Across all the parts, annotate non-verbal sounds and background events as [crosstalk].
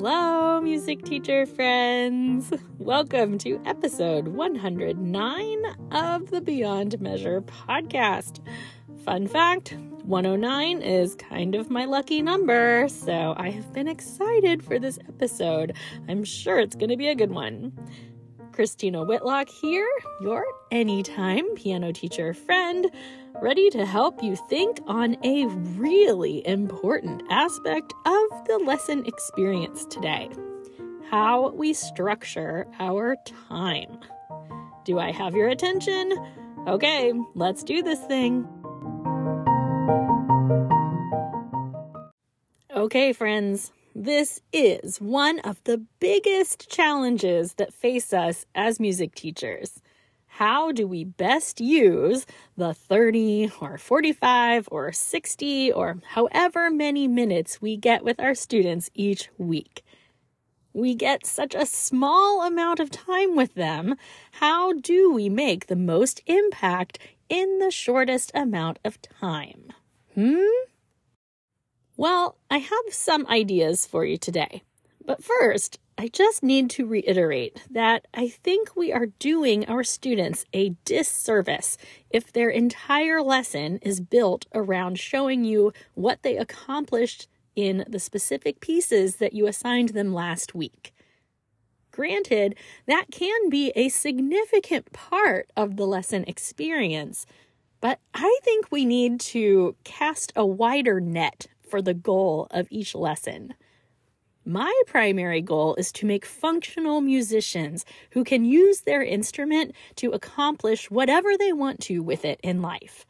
Hello, music teacher friends. Welcome to episode 109 of the Beyond Measure podcast. Fun fact 109 is kind of my lucky number, so I have been excited for this episode. I'm sure it's going to be a good one. Christina Whitlock here, your anytime piano teacher friend ready to help you think on a really important aspect of the lesson experience today how we structure our time. Do I have your attention? Okay, let's do this thing. Okay, friends, this is one of the biggest challenges that face us as music teachers how do we best use the 30 or 45 or 60 or however many minutes we get with our students each week? We get such a small amount of time with them. How do we make the most impact in the shortest amount of time? Hmm? Well, I have some ideas for you today. But first, I just need to reiterate that I think we are doing our students a disservice if their entire lesson is built around showing you what they accomplished in the specific pieces that you assigned them last week. Granted, that can be a significant part of the lesson experience, but I think we need to cast a wider net for the goal of each lesson. My primary goal is to make functional musicians who can use their instrument to accomplish whatever they want to with it in life.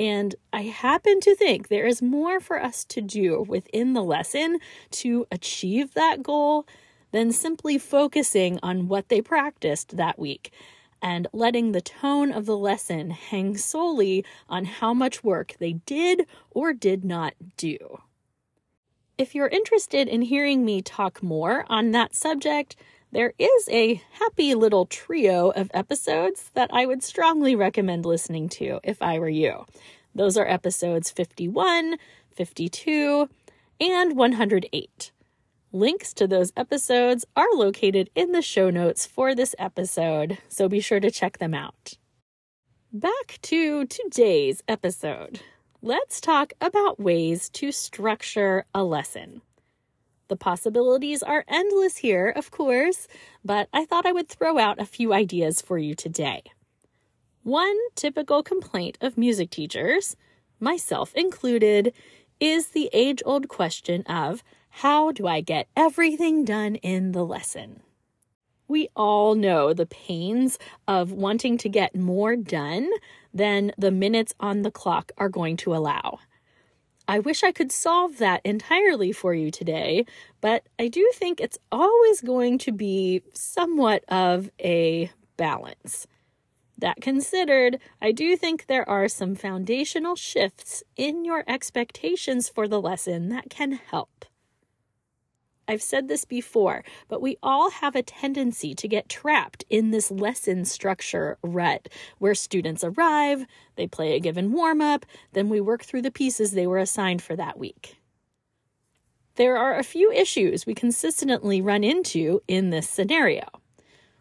And I happen to think there is more for us to do within the lesson to achieve that goal than simply focusing on what they practiced that week and letting the tone of the lesson hang solely on how much work they did or did not do. If you're interested in hearing me talk more on that subject, there is a happy little trio of episodes that I would strongly recommend listening to if I were you. Those are episodes 51, 52, and 108. Links to those episodes are located in the show notes for this episode, so be sure to check them out. Back to today's episode let's talk about ways to structure a lesson. The possibilities are endless here, of course, but I thought I would throw out a few ideas for you today. One typical complaint of music teachers, myself included, is the age old question of how do I get everything done in the lesson? We all know the pains of wanting to get more done than the minutes on the clock are going to allow. I wish I could solve that entirely for you today, but I do think it's always going to be somewhat of a balance. That considered, I do think there are some foundational shifts in your expectations for the lesson that can help. I've said this before, but we all have a tendency to get trapped in this lesson structure rut where students arrive, they play a given warm up, then we work through the pieces they were assigned for that week. There are a few issues we consistently run into in this scenario.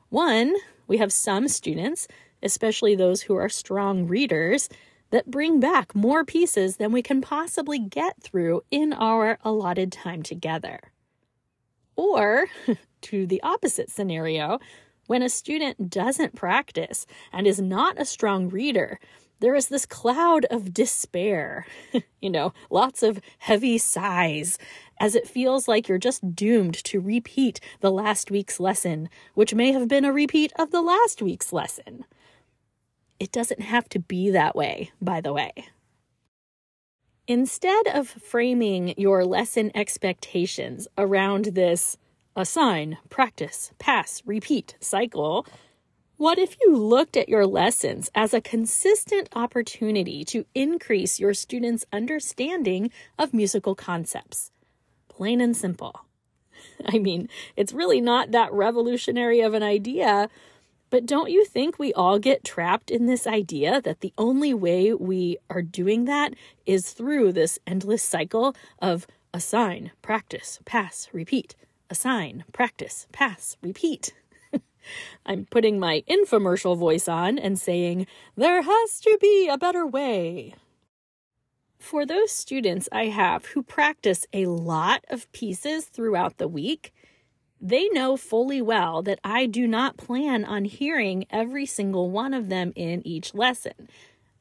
One, we have some students, especially those who are strong readers, that bring back more pieces than we can possibly get through in our allotted time together. Or, [laughs] to the opposite scenario, when a student doesn't practice and is not a strong reader, there is this cloud of despair, [laughs] you know, lots of heavy sighs, as it feels like you're just doomed to repeat the last week's lesson, which may have been a repeat of the last week's lesson. It doesn't have to be that way, by the way. Instead of framing your lesson expectations around this assign, practice, pass, repeat cycle, what if you looked at your lessons as a consistent opportunity to increase your students' understanding of musical concepts? Plain and simple. [laughs] I mean, it's really not that revolutionary of an idea, but don't you think we all get trapped in this idea that the only way we are doing that is through this endless cycle of assign, practice, pass, repeat? assign, practice, pass, repeat. [laughs] I'm putting my infomercial voice on and saying, There has to be a better way. For those students I have who practice a lot of pieces throughout the week, they know fully well that I do not plan on hearing every single one of them in each lesson,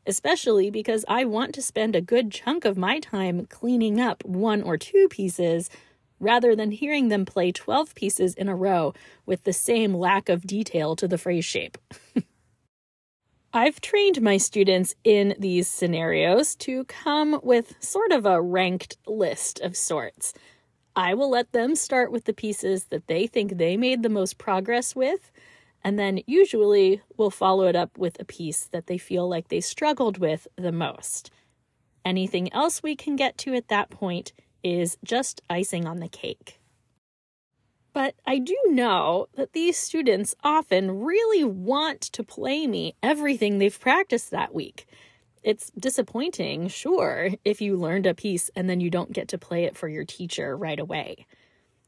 especially because I want to spend a good chunk of my time cleaning up one or two pieces rather than hearing them play 12 pieces in a row with the same lack of detail to the phrase shape. [laughs] I've trained my students in these scenarios to come with sort of a ranked list of sorts. I will let them start with the pieces that they think they made the most progress with, and then usually we'll follow it up with a piece that they feel like they struggled with the most. Anything else we can get to at that point is just icing on the cake. But I do know that these students often really want to play me everything they've practiced that week. It's disappointing, sure, if you learned a piece and then you don't get to play it for your teacher right away.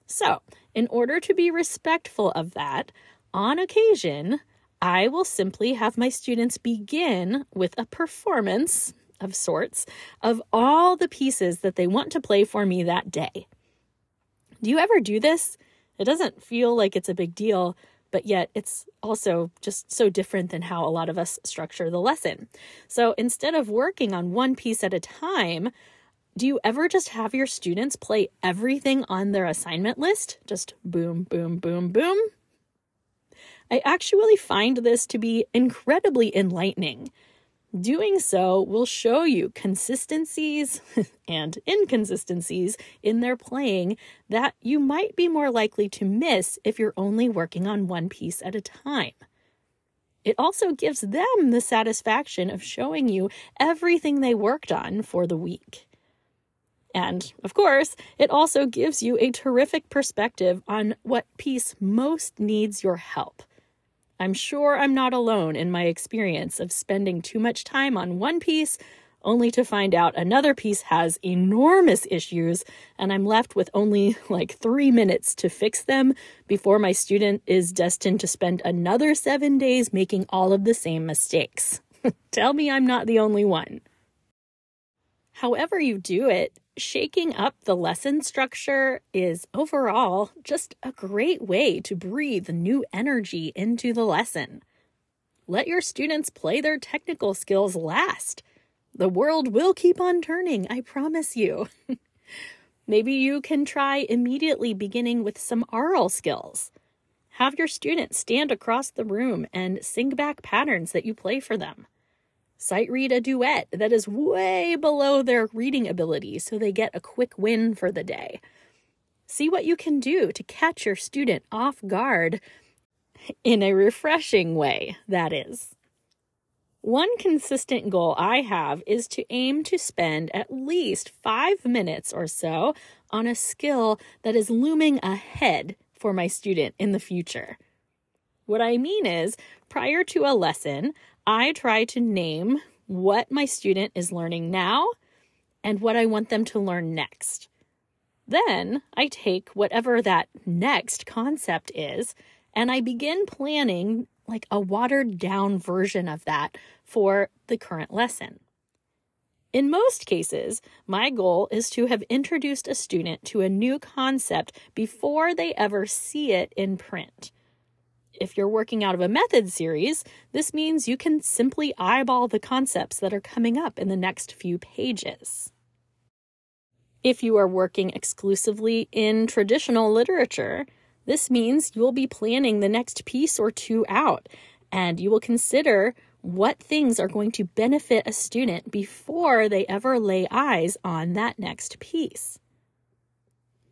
So, in order to be respectful of that, on occasion, I will simply have my students begin with a performance of sorts of all the pieces that they want to play for me that day. Do you ever do this? It doesn't feel like it's a big deal, but yet it's also just so different than how a lot of us structure the lesson. So instead of working on one piece at a time, do you ever just have your students play everything on their assignment list? Just boom, boom, boom, boom? I actually find this to be incredibly enlightening Doing so will show you consistencies [laughs] and inconsistencies in their playing that you might be more likely to miss if you're only working on one piece at a time. It also gives them the satisfaction of showing you everything they worked on for the week. And, of course, it also gives you a terrific perspective on what piece most needs your help I'm sure I'm not alone in my experience of spending too much time on one piece only to find out another piece has enormous issues and I'm left with only [laughs] like three minutes to fix them before my student is destined to spend another seven days making all of the same mistakes. [laughs] Tell me I'm not the only one. However, you do it, shaking up the lesson structure is overall just a great way to breathe new energy into the lesson. Let your students play their technical skills last. The world will keep on turning, I promise you. [laughs] Maybe you can try immediately beginning with some aural skills. Have your students stand across the room and sing back patterns that you play for them sight read a duet that is way below their reading ability so they get a quick win for the day. See what you can do to catch your student off guard in a refreshing way, that is. One consistent goal I have is to aim to spend at least five minutes or so on a skill that is looming ahead for my student in the future. What I mean is, prior to a lesson, I try to name what my student is learning now and what I want them to learn next. Then I take whatever that next concept is and I begin planning like a watered down version of that for the current lesson. In most cases, my goal is to have introduced a student to a new concept before they ever see it in print. If you're working out of a method series, this means you can simply eyeball the concepts that are coming up in the next few pages. If you are working exclusively in traditional literature, this means you'll be planning the next piece or two out, and you will consider what things are going to benefit a student before they ever lay eyes on that next piece.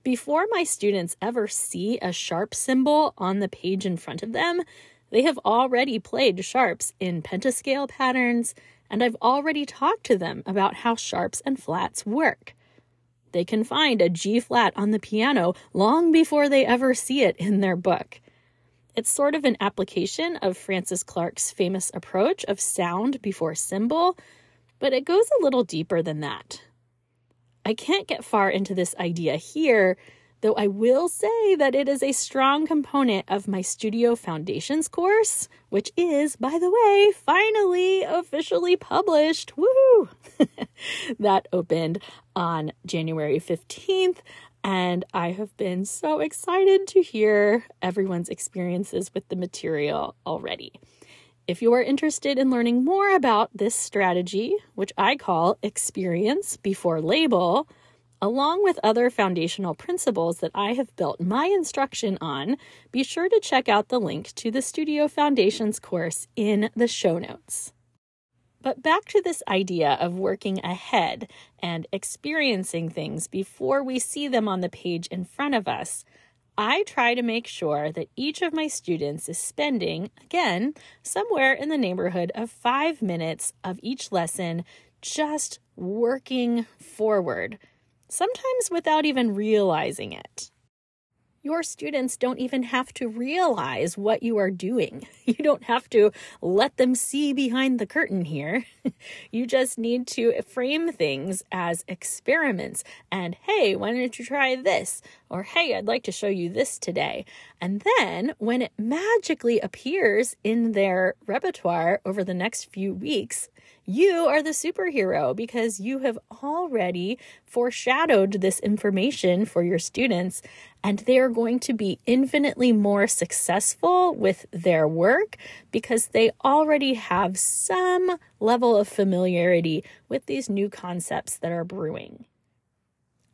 Before my students ever see a sharp symbol on the page in front of them, they have already played sharps in pentascale patterns, and I've already talked to them about how sharps and flats work. They can find a G flat on the piano long before they ever see it in their book. It's sort of an application of Frances Clark's famous approach of sound before symbol, but it goes a little deeper than that. I can't get far into this idea here. though I will say that it is a strong component of my Studio Foundations course, which is, by the way, finally officially published. Woo! [laughs] that opened on January 15th. And I have been so excited to hear everyone's experiences with the material already. If you are interested in learning more about this strategy, which I call experience before label, along with other foundational principles that I have built my instruction on, be sure to check out the link to the Studio Foundations course in the show notes. But back to this idea of working ahead and experiencing things before we see them on the page in front of us. I try to make sure that each of my students is spending, again, somewhere in the neighborhood of five minutes of each lesson just working forward, sometimes without even realizing it your students don't even have to realize what you are doing. [laughs] You don't have to let them see behind the curtain here. [laughs] you just need to frame things as experiments and, hey, why don't you try this? Or, hey, I'd like to show you this today. And then when it magically appears in their repertoire over the next few weeks, you are the superhero because you have already foreshadowed this information for your students, and they are going to be infinitely more successful with their work because they already have some level of familiarity with these new concepts that are brewing.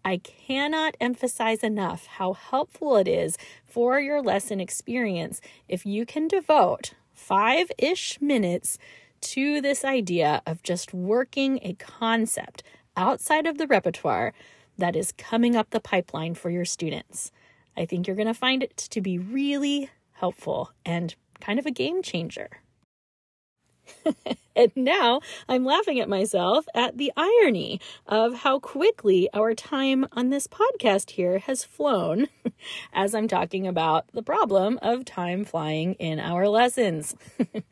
I cannot emphasize enough how helpful it is for your lesson experience if you can devote five ish minutes to this idea of just working a concept outside of the repertoire that is coming up the pipeline for your students. I think you're going to find it to be really helpful and kind of a game changer. [laughs] and now I'm laughing at myself at the irony of how quickly our time on this podcast here has flown [laughs] as I'm talking about the problem of time flying in our lessons. [laughs]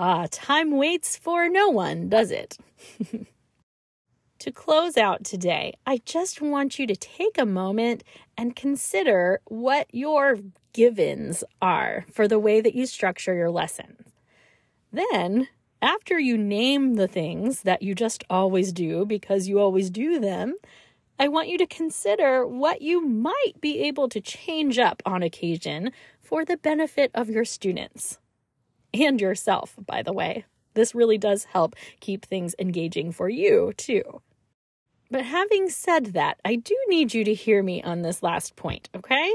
Ah, time waits for no one, does it? To close out today, I just want you to take a moment and consider what your givens are for the way that you structure your lessons. Then, after you name the things that you just always do because you always do them, I want you to consider what you might be able to change up on occasion for the benefit of your students and yourself, by the way. This really does help keep things engaging for you, too. But having said that, I do need you to hear me on this last point, okay?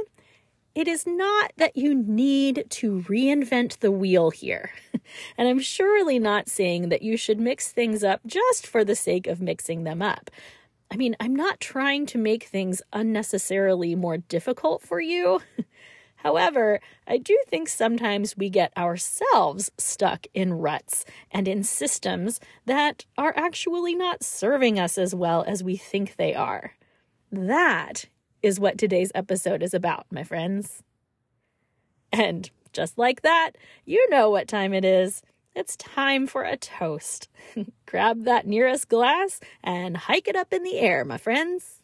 It is not that you need to reinvent the wheel here. [laughs] and I'm surely not saying that you should mix things up just for the sake of mixing them up. I mean, I'm not trying to make things unnecessarily more difficult for you. [laughs] However, I do think sometimes we get ourselves stuck in ruts and in systems that are actually not serving us as well as we think they are. That is what today's episode is about, my friends. And just like that, you know what time it is. It's time for a toast. [laughs] Grab that nearest glass and hike it up in the air, my friends.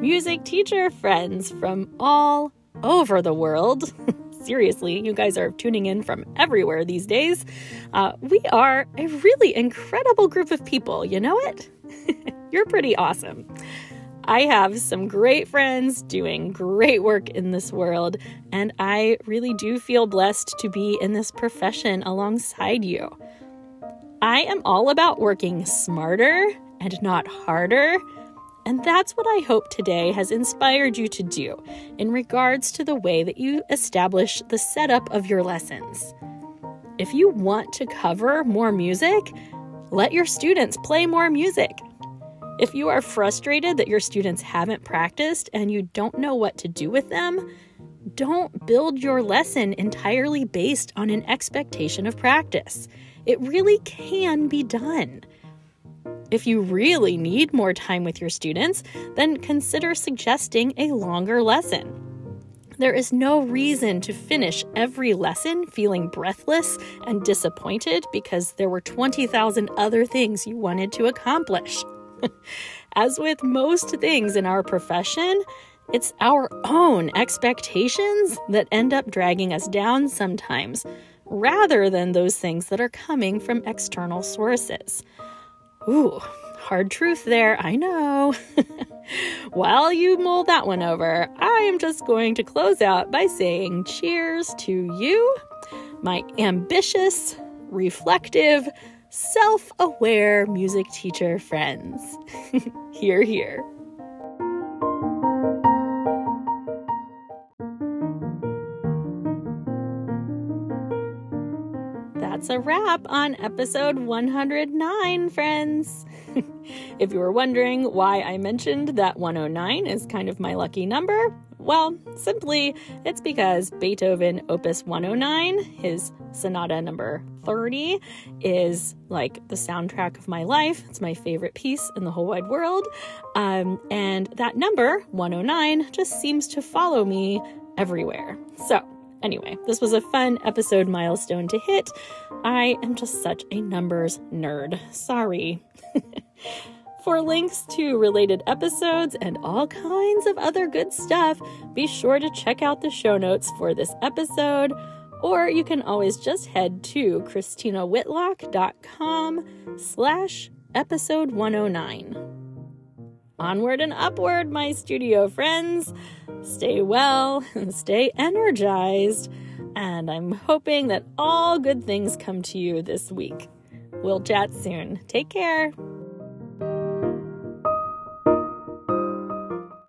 Music teacher friends from all over the world. [laughs] Seriously, you guys are tuning in from everywhere these days. Uh, we are a really incredible group of people, you know it? [laughs] You're pretty awesome. I have some great friends doing great work in this world, and I really do feel blessed to be in this profession alongside you. I am all about working smarter and not harder and that's what I hope today has inspired you to do in regards to the way that you establish the setup of your lessons. If you want to cover more music, let your students play more music. If you are frustrated that your students haven't practiced and you don't know what to do with them, don't build your lesson entirely based on an expectation of practice. It really can be done. If you really need more time with your students, then consider suggesting a longer lesson. There is no reason to finish every lesson feeling breathless and disappointed because there were 20,000 other things you wanted to accomplish. [laughs] As with most things in our profession, it's our own expectations that end up dragging us down sometimes, rather than those things that are coming from external sources. Ooh, hard truth there, I know. [laughs] While you mull that one over, I am just going to close out by saying cheers to you, my ambitious, reflective, self aware music teacher friends. [laughs] hear, hear. That's a wrap on episode 109, friends. [laughs] if you were wondering why I mentioned that 109 is kind of my lucky number, well, simply it's because Beethoven Opus 109, his sonata number 30, is like the soundtrack of my life. It's my favorite piece in the whole wide world. Um, and that number, 109, just seems to follow me everywhere. So, Anyway, this was a fun episode milestone to hit. I am just such a numbers nerd. Sorry. [laughs] For links to related episodes and all kinds of other good stuff, be sure to check out the show notes for this episode, or you can always just head to christinawhitlock.com slash episode 109. Onward and upward, my studio friends. Stay well and [laughs] stay energized. And I'm hoping that all good things come to you this week. We'll chat soon. Take care.